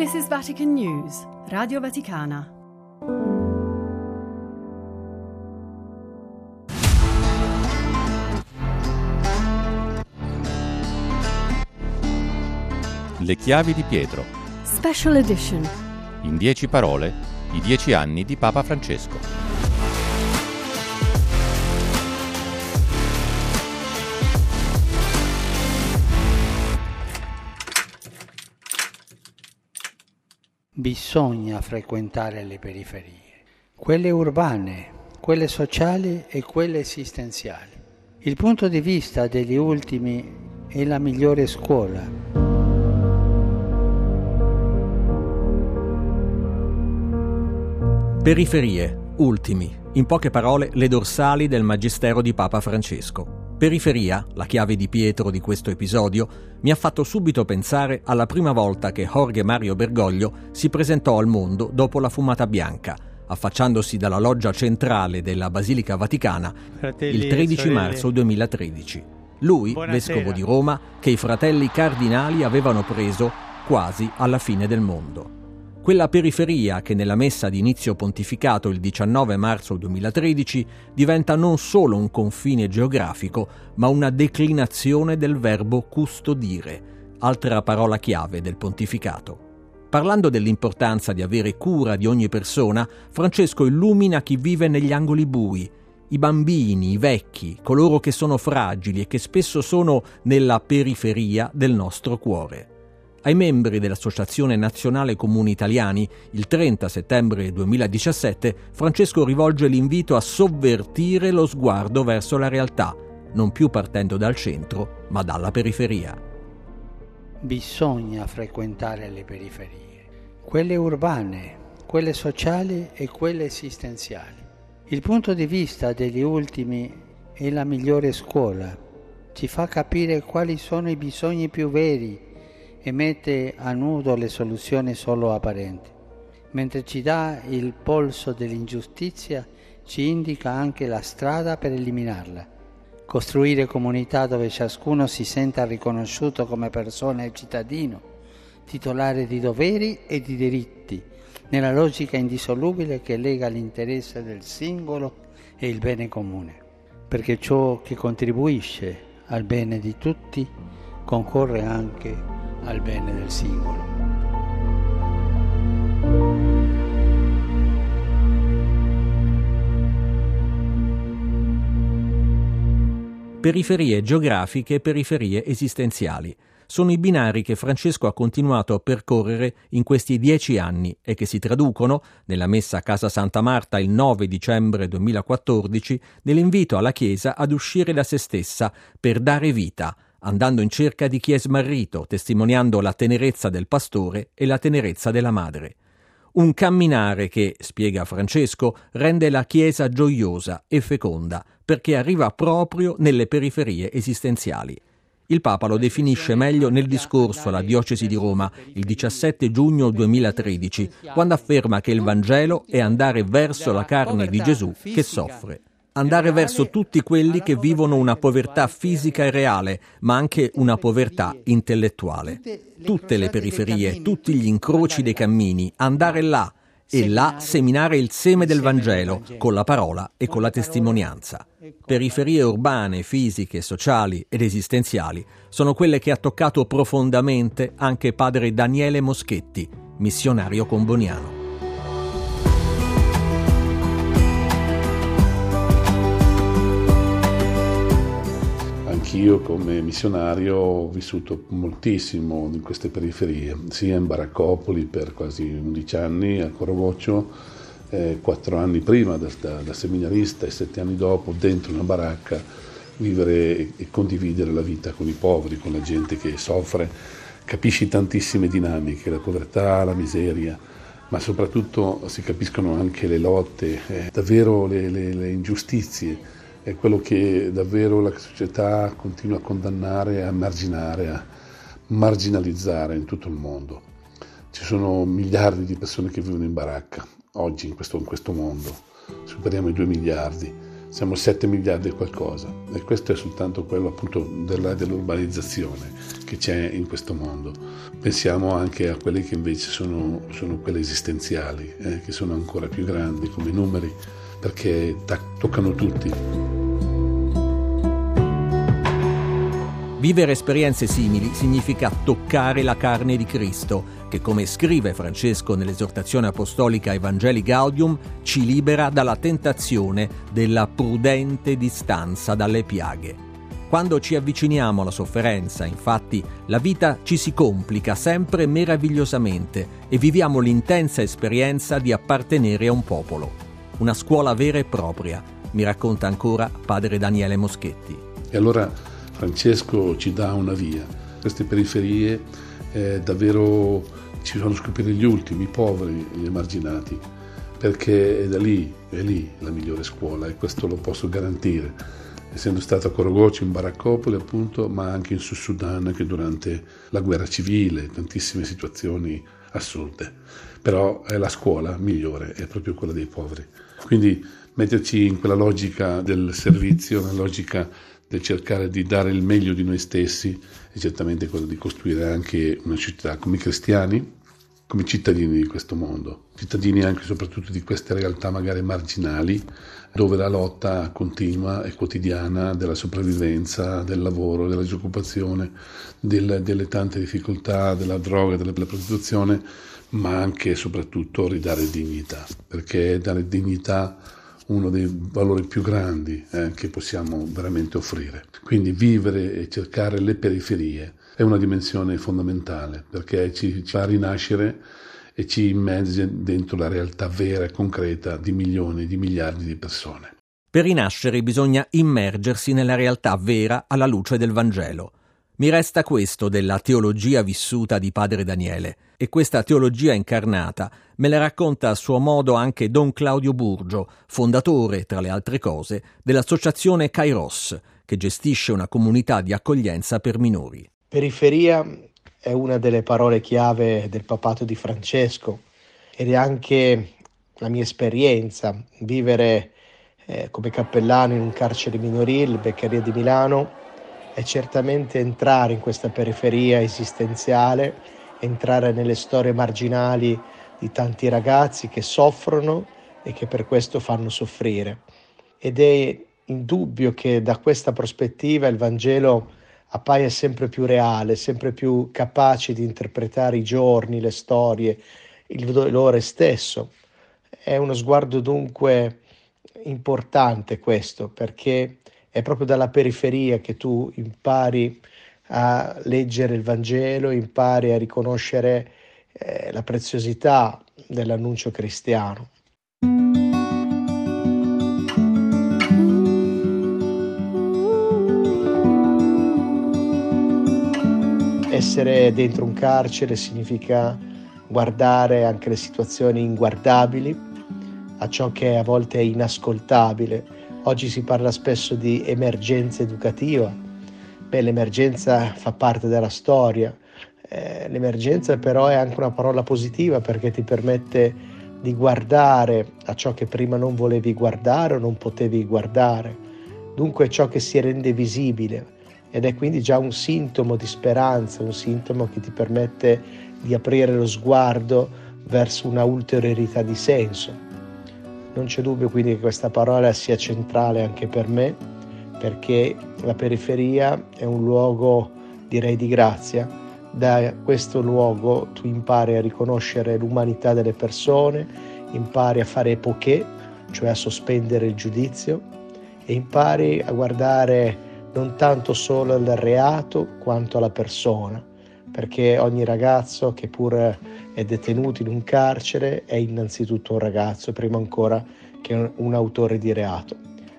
This is Vatican News, Radio Vaticana. Le chiavi di Pietro. Special edition. In dieci parole, i dieci anni di Papa Francesco. Bisogna frequentare le periferie, quelle urbane, quelle sociali e quelle esistenziali. Il punto di vista degli ultimi è la migliore scuola. Periferie, ultimi, in poche parole le dorsali del Magistero di Papa Francesco. Periferia, la chiave di Pietro di questo episodio, mi ha fatto subito pensare alla prima volta che Jorge Mario Bergoglio si presentò al mondo dopo la fumata bianca, affacciandosi dalla loggia centrale della Basilica Vaticana Fratelli il 13 marzo 2013. Lui, Buonasera. vescovo di Roma, che i fratelli cardinali avevano preso quasi alla fine del mondo. Quella periferia che nella messa di inizio pontificato il 19 marzo 2013 diventa non solo un confine geografico, ma una declinazione del verbo custodire, altra parola chiave del pontificato. Parlando dell'importanza di avere cura di ogni persona, Francesco illumina chi vive negli angoli bui, i bambini, i vecchi, coloro che sono fragili e che spesso sono nella periferia del nostro cuore. Ai membri dell'Associazione Nazionale Comuni Italiani, il 30 settembre 2017, Francesco rivolge l'invito a sovvertire lo sguardo verso la realtà, non più partendo dal centro, ma dalla periferia. Bisogna frequentare le periferie, quelle urbane, quelle sociali e quelle esistenziali. Il punto di vista degli ultimi è la migliore scuola, ci fa capire quali sono i bisogni più veri e mette a nudo le soluzioni solo apparenti. Mentre ci dà il polso dell'ingiustizia, ci indica anche la strada per eliminarla. Costruire comunità dove ciascuno si senta riconosciuto come persona e cittadino, titolare di doveri e di diritti, nella logica indissolubile che lega l'interesse del singolo e il bene comune. Perché ciò che contribuisce al bene di tutti concorre anche al bene del singolo. Periferie geografiche e periferie esistenziali sono i binari che Francesco ha continuato a percorrere in questi dieci anni e che si traducono, nella messa a Casa Santa Marta il 9 dicembre 2014, nell'invito alla Chiesa ad uscire da se stessa per dare vita andando in cerca di chi è smarrito, testimoniando la tenerezza del pastore e la tenerezza della madre. Un camminare che, spiega Francesco, rende la Chiesa gioiosa e feconda, perché arriva proprio nelle periferie esistenziali. Il Papa lo definisce meglio nel discorso alla Diocesi di Roma il 17 giugno 2013, quando afferma che il Vangelo è andare verso la carne di Gesù che soffre andare verso tutti quelli che vivono una povertà fisica e reale, ma anche una povertà intellettuale. Tutte le periferie, tutti gli incroci dei cammini, andare là e là seminare il seme del Vangelo con la parola e con la testimonianza. Periferie urbane, fisiche, sociali ed esistenziali sono quelle che ha toccato profondamente anche padre Daniele Moschetti, missionario comboniano. Anch'io come missionario ho vissuto moltissimo in queste periferie, sia in Baraccopoli per quasi 11 anni, a Corovoccio, eh, 4 anni prima da, da, seminarista e 7 anni dopo dentro una baracca, vivere e, e condividere la vita con i poveri, con la gente che soffre. Capisci tantissime dinamiche, la povertà, la miseria, ma soprattutto si capiscono anche le lotte, eh, davvero le, le, le ingiustizie è quello che davvero la società continua a condannare, a marginare, a marginalizzare in tutto il mondo. Ci sono miliardi di persone che vivono in baracca oggi in questo, in questo mondo, superiamo i 2 miliardi. siamo 7 miliardi e qualcosa e questo è soltanto quello appunto della, dell'urbanizzazione che c'è in questo mondo. Pensiamo anche a quelle che invece sono, sono quelle esistenziali, eh, che sono ancora più grandi come numeri perché toccano tutti. Vivere esperienze simili significa toccare la carne di Cristo, che come scrive Francesco nell'esortazione apostolica Evangeli Gaudium, ci libera dalla tentazione della prudente distanza dalle piaghe. Quando ci avviciniamo alla sofferenza, infatti, la vita ci si complica sempre meravigliosamente e viviamo l'intensa esperienza di appartenere a un popolo. Una scuola vera e propria, mi racconta ancora padre Daniele Moschetti. E allora Francesco ci dà una via. Queste periferie eh, davvero ci fanno scoprire gli ultimi, i poveri, gli emarginati, perché è da lì, è lì la migliore scuola e questo lo posso garantire, essendo stato a Corogoci, in Baraccopoli appunto, ma anche in Sud Sudan, anche durante la guerra civile, tantissime situazioni assurde. Però è la scuola migliore, è proprio quella dei poveri. Quindi metterci in quella logica del servizio, una logica del cercare di dare il meglio di noi stessi è certamente quello di costruire anche una città come cristiani, come cittadini di questo mondo, cittadini anche e soprattutto di queste realtà magari marginali, dove la lotta continua e quotidiana della sopravvivenza, del lavoro, della disoccupazione, del, delle tante difficoltà, della droga, della prostituzione, ma anche e soprattutto ridare dignità, perché dare dignità uno dei valori più grandi eh, che possiamo veramente offrire. Quindi vivere e cercare le periferie è una dimensione fondamentale perché ci, ci fa rinascere e ci immerge dentro la realtà vera e concreta di milioni, di miliardi di persone. Per rinascere bisogna immergersi nella realtà vera alla luce del Vangelo. Mi resta questo della teologia vissuta di padre Daniele, e questa teologia incarnata me la racconta a suo modo anche Don Claudio Burgio, fondatore, tra le altre cose, dell'associazione Kairos, che gestisce una comunità di accoglienza per minori. Periferia è una delle parole chiave del papato di Francesco ed è anche la mia esperienza, vivere eh, come cappellano in un carcere minorile, Beccaria di Milano, è certamente entrare in questa periferia esistenziale, entrare nelle storie marginali di tanti ragazzi che soffrono e che per questo fanno soffrire. Ed è indubbio che da questa prospettiva il Vangelo appaia sempre più reale, sempre più capace di interpretare i giorni, le storie, il dolore stesso. È uno sguardo dunque importante questo perché è proprio dalla periferia che tu impari a leggere il Vangelo, impari a riconoscere eh, la preziosità dell'annuncio cristiano. Essere dentro un carcere significa guardare anche le situazioni inguardabili, a ciò che a volte è inascoltabile, Oggi si parla spesso di emergenza educativa. Beh, l'emergenza fa parte della storia. Eh, l'emergenza però è anche una parola positiva perché ti permette di guardare a ciò che prima non volevi guardare o non potevi guardare. Dunque ciò che si rende visibile ed è quindi già un sintomo di speranza, un sintomo che ti permette di aprire lo sguardo verso una ulteriorità di senso. Non c'è dubbio quindi che questa parola sia centrale anche per me, perché la periferia è un luogo, direi, di grazia. Da questo luogo tu impari a riconoscere l'umanità delle persone, impari a fare epoché, cioè a sospendere il giudizio, e impari a guardare non tanto solo al reato quanto alla persona, perché ogni ragazzo che pur è detenuto in un carcere è innanzitutto un ragazzo, prima ancora che un autore di reato.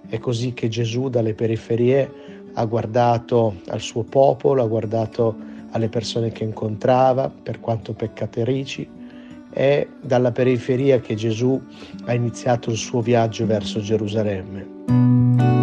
È così che Gesù dalle periferie ha guardato al suo popolo, ha guardato alle persone che incontrava, per quanto peccaterici. È dalla periferia che Gesù ha iniziato il suo viaggio verso Gerusalemme.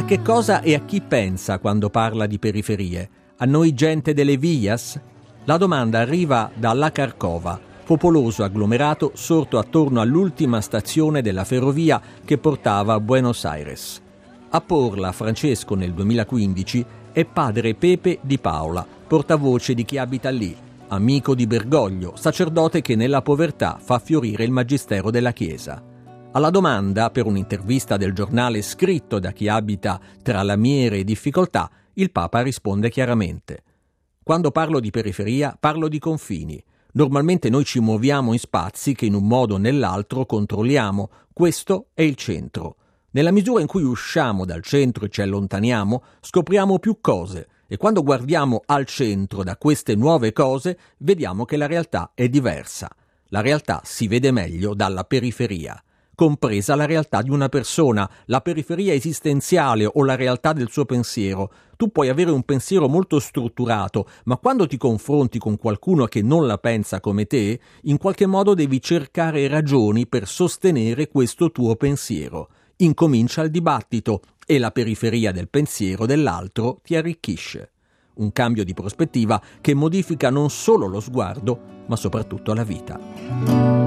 A che cosa e a chi pensa quando parla di periferie? A noi gente delle Villas? La domanda arriva dalla Carcova, popoloso agglomerato sorto attorno all'ultima stazione della ferrovia che portava a Buenos Aires. A porla Francesco nel 2015 è padre Pepe di Paola, portavoce di chi abita lì, amico di Bergoglio, sacerdote che nella povertà fa fiorire il magistero della Chiesa. Alla domanda, per un'intervista del giornale scritto da chi abita tra lamiere e difficoltà, il Papa risponde chiaramente. Quando parlo di periferia, parlo di confini. Normalmente noi ci muoviamo in spazi che in un modo o nell'altro controlliamo. Questo è il centro. Nella misura in cui usciamo dal centro e ci allontaniamo, scopriamo più cose e quando guardiamo al centro da queste nuove cose, vediamo che la realtà è diversa. La realtà si vede meglio dalla periferia compresa la realtà di una persona, la periferia esistenziale o la realtà del suo pensiero. Tu puoi avere un pensiero molto strutturato, ma quando ti confronti con qualcuno che non la pensa come te, in qualche modo devi cercare ragioni per sostenere questo tuo pensiero. Incomincia il dibattito e la periferia del pensiero dell'altro ti arricchisce. Un cambio di prospettiva che modifica non solo lo sguardo, ma soprattutto la vita.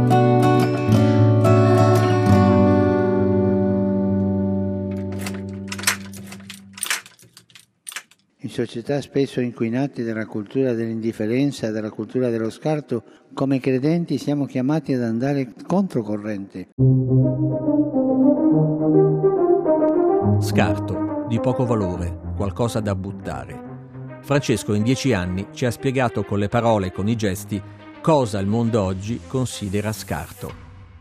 In società spesso inquinate dalla cultura dell'indifferenza dalla cultura dello scarto, come credenti siamo chiamati ad andare controcorrente. Scarto, di poco valore, qualcosa da buttare. Francesco in dieci anni ci ha spiegato con le parole e con i gesti cosa il mondo oggi considera scarto.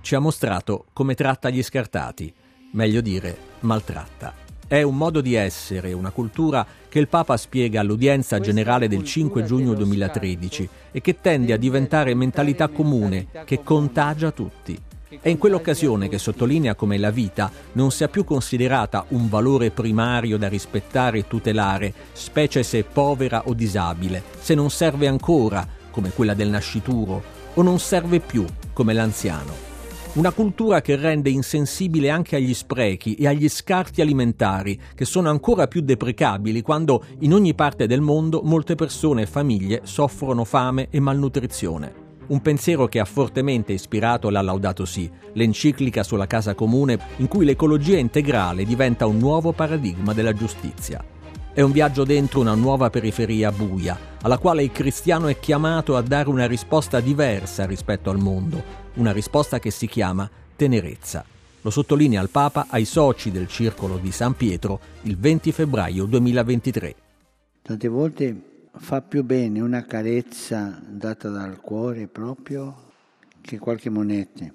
Ci ha mostrato come tratta gli scartati, meglio dire maltratta. È un modo di essere, una cultura che il Papa spiega all'udienza generale del 5 giugno 2013 e che tende a diventare mentalità comune, che contagia tutti. È in quell'occasione che sottolinea come la vita non sia più considerata un valore primario da rispettare e tutelare, specie se povera o disabile, se non serve ancora, come quella del nascituro, o non serve più, come l'anziano. Una cultura che rende insensibile anche agli sprechi e agli scarti alimentari, che sono ancora più deprecabili quando in ogni parte del mondo molte persone e famiglie soffrono fame e malnutrizione. Un pensiero che ha fortemente ispirato la Laudato Si, l'enciclica sulla casa comune in cui l'ecologia integrale diventa un nuovo paradigma della giustizia. È un viaggio dentro una nuova periferia buia, alla quale il cristiano è chiamato a dare una risposta diversa rispetto al mondo, una risposta che si chiama tenerezza. Lo sottolinea il Papa ai soci del Circolo di San Pietro il 20 febbraio 2023. Tante volte fa più bene una carezza data dal cuore proprio che qualche moneta.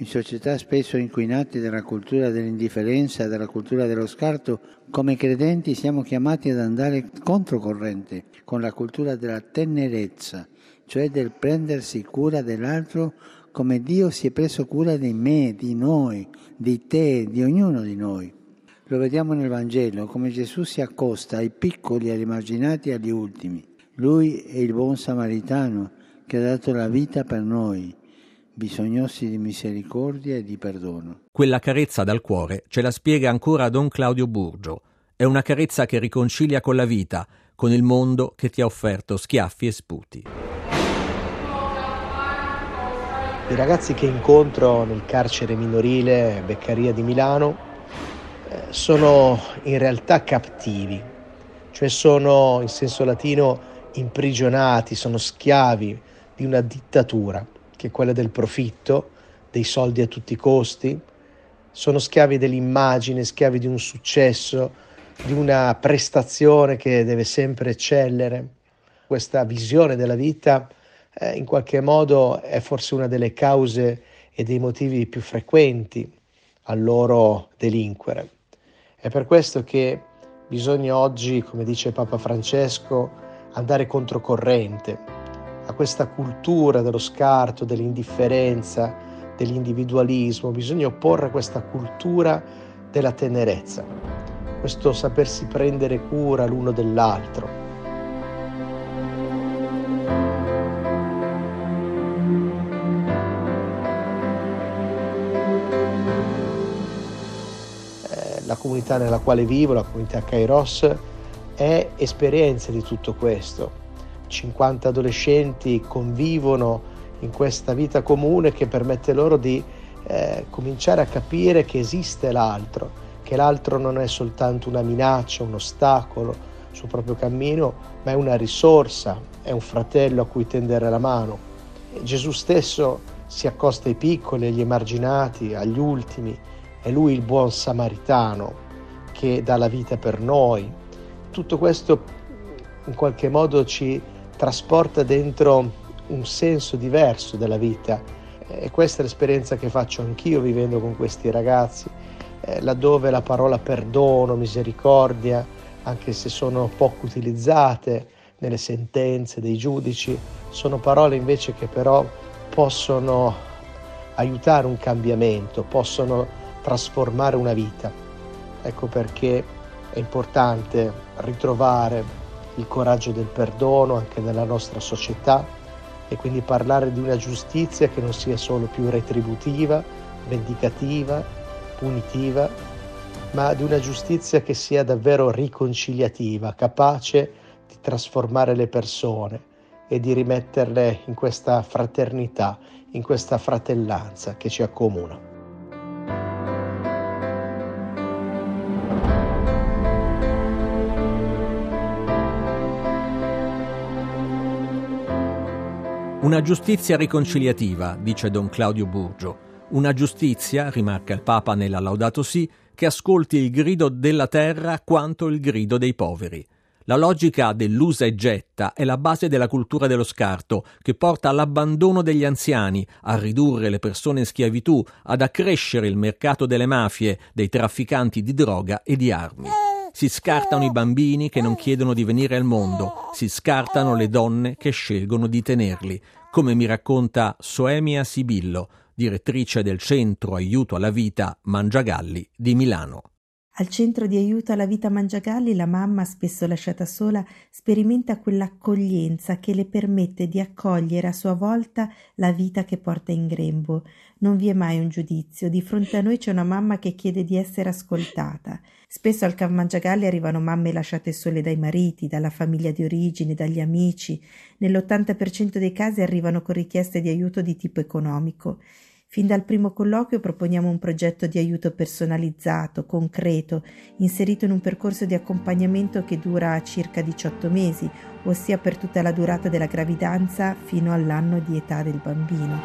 In società spesso inquinate dalla cultura dell'indifferenza dalla cultura dello scarto, come credenti siamo chiamati ad andare controcorrente con la cultura della tenerezza, cioè del prendersi cura dell'altro come Dio si è preso cura di me, di noi, di te, di ognuno di noi. Lo vediamo nel Vangelo, come Gesù si accosta ai piccoli, agli emarginati e agli ultimi. Lui è il buon samaritano che ha dato la vita per noi, bisognosi di misericordia e di perdono. Quella carezza dal cuore ce la spiega ancora Don Claudio Burgio. È una carezza che riconcilia con la vita, con il mondo che ti ha offerto schiaffi e sputi. I ragazzi che incontro nel carcere minorile Beccaria di Milano eh, sono in realtà cattivi, cioè sono in senso latino imprigionati, sono schiavi di una dittatura che è quella del profitto, dei soldi a tutti i costi, sono schiavi dell'immagine, schiavi di un successo, di una prestazione che deve sempre eccellere. Questa visione della vita eh, in qualche modo è forse una delle cause e dei motivi più frequenti al loro delinquere. È per questo che bisogna oggi, come dice Papa Francesco, andare controcorrente a questa cultura dello scarto, dell'indifferenza, dell'individualismo, bisogna opporre questa cultura della tenerezza, questo sapersi prendere cura l'uno dell'altro, comunità nella quale vivo, la comunità Kairos, è esperienza di tutto questo. 50 adolescenti convivono in questa vita comune che permette loro di eh, cominciare a capire che esiste l'altro, che l'altro non è soltanto una minaccia, un ostacolo sul proprio cammino, ma è una risorsa, è un fratello a cui tendere la mano. E Gesù stesso si accosta ai piccoli, agli emarginati, agli ultimi, è lui il buon samaritano che dà la vita per noi. Tutto questo in qualche modo ci trasporta dentro un senso diverso della vita e questa è l'esperienza che faccio anch'io vivendo con questi ragazzi, eh, laddove la parola perdono, misericordia, anche se sono poco utilizzate nelle sentenze dei giudici, sono parole invece che però possono aiutare un cambiamento, possono trasformare una vita. Ecco perché è importante ritrovare il coraggio del perdono anche nella nostra società e quindi parlare di una giustizia che non sia solo più retributiva, vendicativa, punitiva, ma di una giustizia che sia davvero riconciliativa, capace di trasformare le persone e di rimetterle in questa fraternità, in questa fratellanza che ci accomuna. Una giustizia riconciliativa, dice Don Claudio Burgio. Una giustizia, rimarca il Papa nella Laudato Si, che ascolti il grido della terra quanto il grido dei poveri. La logica dell'usa e getta è la base della cultura dello scarto, che porta all'abbandono degli anziani, a ridurre le persone in schiavitù, ad accrescere il mercato delle mafie, dei trafficanti di droga e di armi. Si scartano i bambini che non chiedono di venire al mondo, si scartano le donne che scelgono di tenerli, come mi racconta Soemia Sibillo, direttrice del Centro Aiuto alla Vita Mangiagalli di Milano. Al centro di aiuto alla vita Mangiagalli la mamma, spesso lasciata sola, sperimenta quell'accoglienza che le permette di accogliere a sua volta la vita che porta in grembo. Non vi è mai un giudizio, di fronte a noi c'è una mamma che chiede di essere ascoltata. Spesso al Cav Mangiagalli arrivano mamme lasciate sole dai mariti, dalla famiglia di origine, dagli amici. Nell'80% dei casi arrivano con richieste di aiuto di tipo economico. Fin dal primo colloquio proponiamo un progetto di aiuto personalizzato, concreto, inserito in un percorso di accompagnamento che dura circa 18 mesi, ossia per tutta la durata della gravidanza fino all'anno di età del bambino.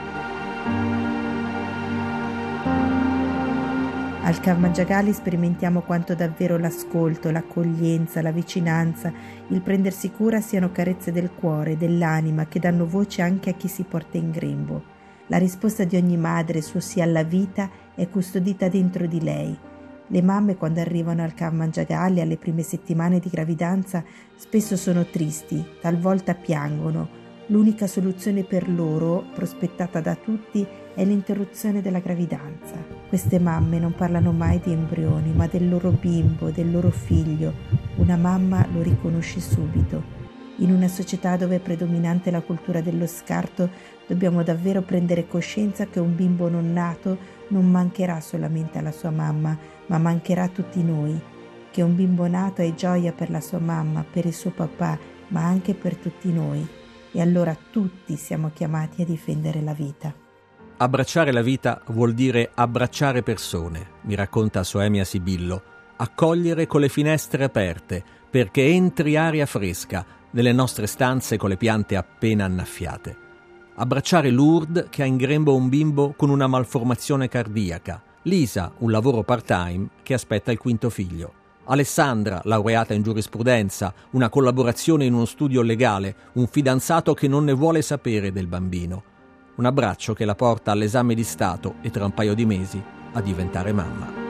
Al Cammangiagali sperimentiamo quanto davvero l'ascolto, l'accoglienza, la vicinanza, il prendersi cura siano carezze del cuore, dell'anima, che danno voce anche a chi si porta in grembo. La risposta di ogni madre, suo sì alla vita, è custodita dentro di lei. Le mamme quando arrivano al Cav Mangiagalli alle prime settimane di gravidanza spesso sono tristi, talvolta piangono. L'unica soluzione per loro, prospettata da tutti, è l'interruzione della gravidanza. Queste mamme non parlano mai di embrioni, ma del loro bimbo, del loro figlio. Una mamma lo riconosce subito. In una società dove è predominante la cultura dello scarto, dobbiamo davvero prendere coscienza che un bimbo non nato non mancherà solamente alla sua mamma, ma mancherà a tutti noi, che un bimbo nato è gioia per la sua mamma, per il suo papà, ma anche per tutti noi. E allora tutti siamo chiamati a difendere la vita. Abbracciare la vita vuol dire abbracciare persone, mi racconta Soemia Sibillo, accogliere con le finestre aperte, perché entri aria fresca, nelle nostre stanze con le piante appena annaffiate. Abbracciare Lourdes che ha in grembo un bimbo con una malformazione cardiaca, Lisa, un lavoro part-time che aspetta il quinto figlio. Alessandra, laureata in giurisprudenza, una collaborazione in uno studio legale, un fidanzato che non ne vuole sapere del bambino. Un abbraccio che la porta all'esame di Stato e tra un paio di mesi a diventare mamma.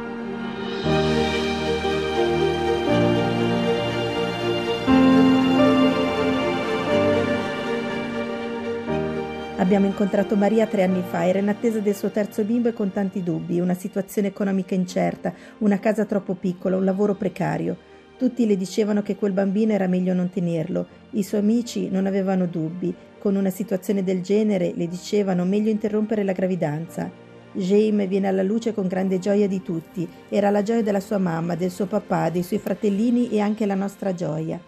Abbiamo incontrato Maria tre anni fa, era in attesa del suo terzo bimbo e con tanti dubbi, una situazione economica incerta, una casa troppo piccola, un lavoro precario. Tutti le dicevano che quel bambino era meglio non tenerlo, i suoi amici non avevano dubbi, con una situazione del genere le dicevano meglio interrompere la gravidanza. Jaime viene alla luce con grande gioia di tutti. Era la gioia della sua mamma, del suo papà, dei suoi fratellini e anche la nostra gioia.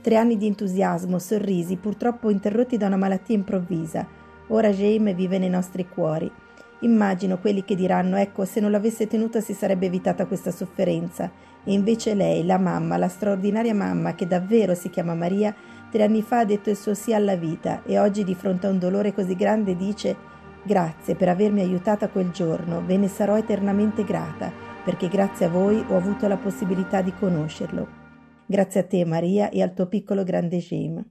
Tre anni di entusiasmo, sorrisi, purtroppo interrotti da una malattia improvvisa. Ora Jaime vive nei nostri cuori. Immagino quelli che diranno: ecco, se non l'avesse tenuta si sarebbe evitata questa sofferenza. E invece lei, la mamma, la straordinaria mamma che davvero si chiama Maria, tre anni fa ha detto il suo sì alla vita e oggi di fronte a un dolore così grande dice Grazie per avermi aiutata quel giorno, ve ne sarò eternamente grata, perché grazie a voi ho avuto la possibilità di conoscerlo. Grazie a te Maria e al tuo piccolo grande Jim.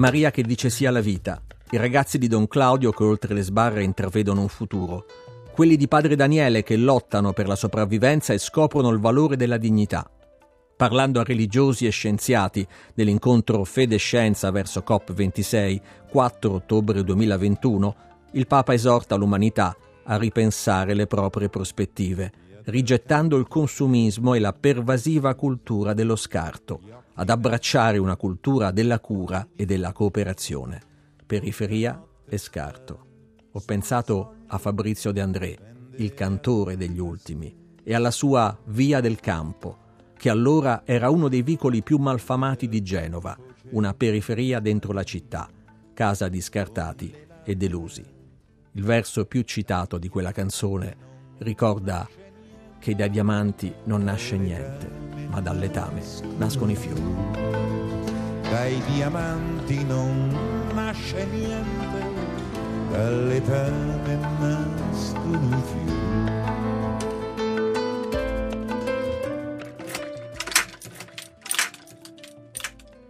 Maria che dice sì alla vita, i ragazzi di Don Claudio che oltre le sbarre intravedono un futuro, quelli di padre Daniele che lottano per la sopravvivenza e scoprono il valore della dignità, parlando a religiosi e scienziati dell'incontro Fede e Scienza verso COP26, 4 ottobre 2021, il Papa esorta l'umanità a ripensare le proprie prospettive, rigettando il consumismo e la pervasiva cultura dello scarto, ad abbracciare una cultura della cura e della cooperazione. Periferia e scarto. Ho pensato a Fabrizio De André, il cantore degli ultimi, e alla sua Via del Campo, che allora era uno dei vicoli più malfamati di Genova, una periferia dentro la città, casa di scartati e delusi. Il verso più citato di quella canzone ricorda che dai diamanti non nasce niente, ma dal letame nascono i fiori. Dai diamanti non nasce niente, dal letame nascono i fiori.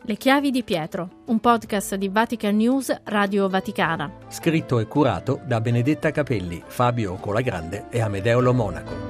Le chiavi di Pietro, un podcast di Vatican News Radio Vaticana. Scritto e curato da Benedetta Capelli, Fabio Colagrande e Amedeo Lo Monaco.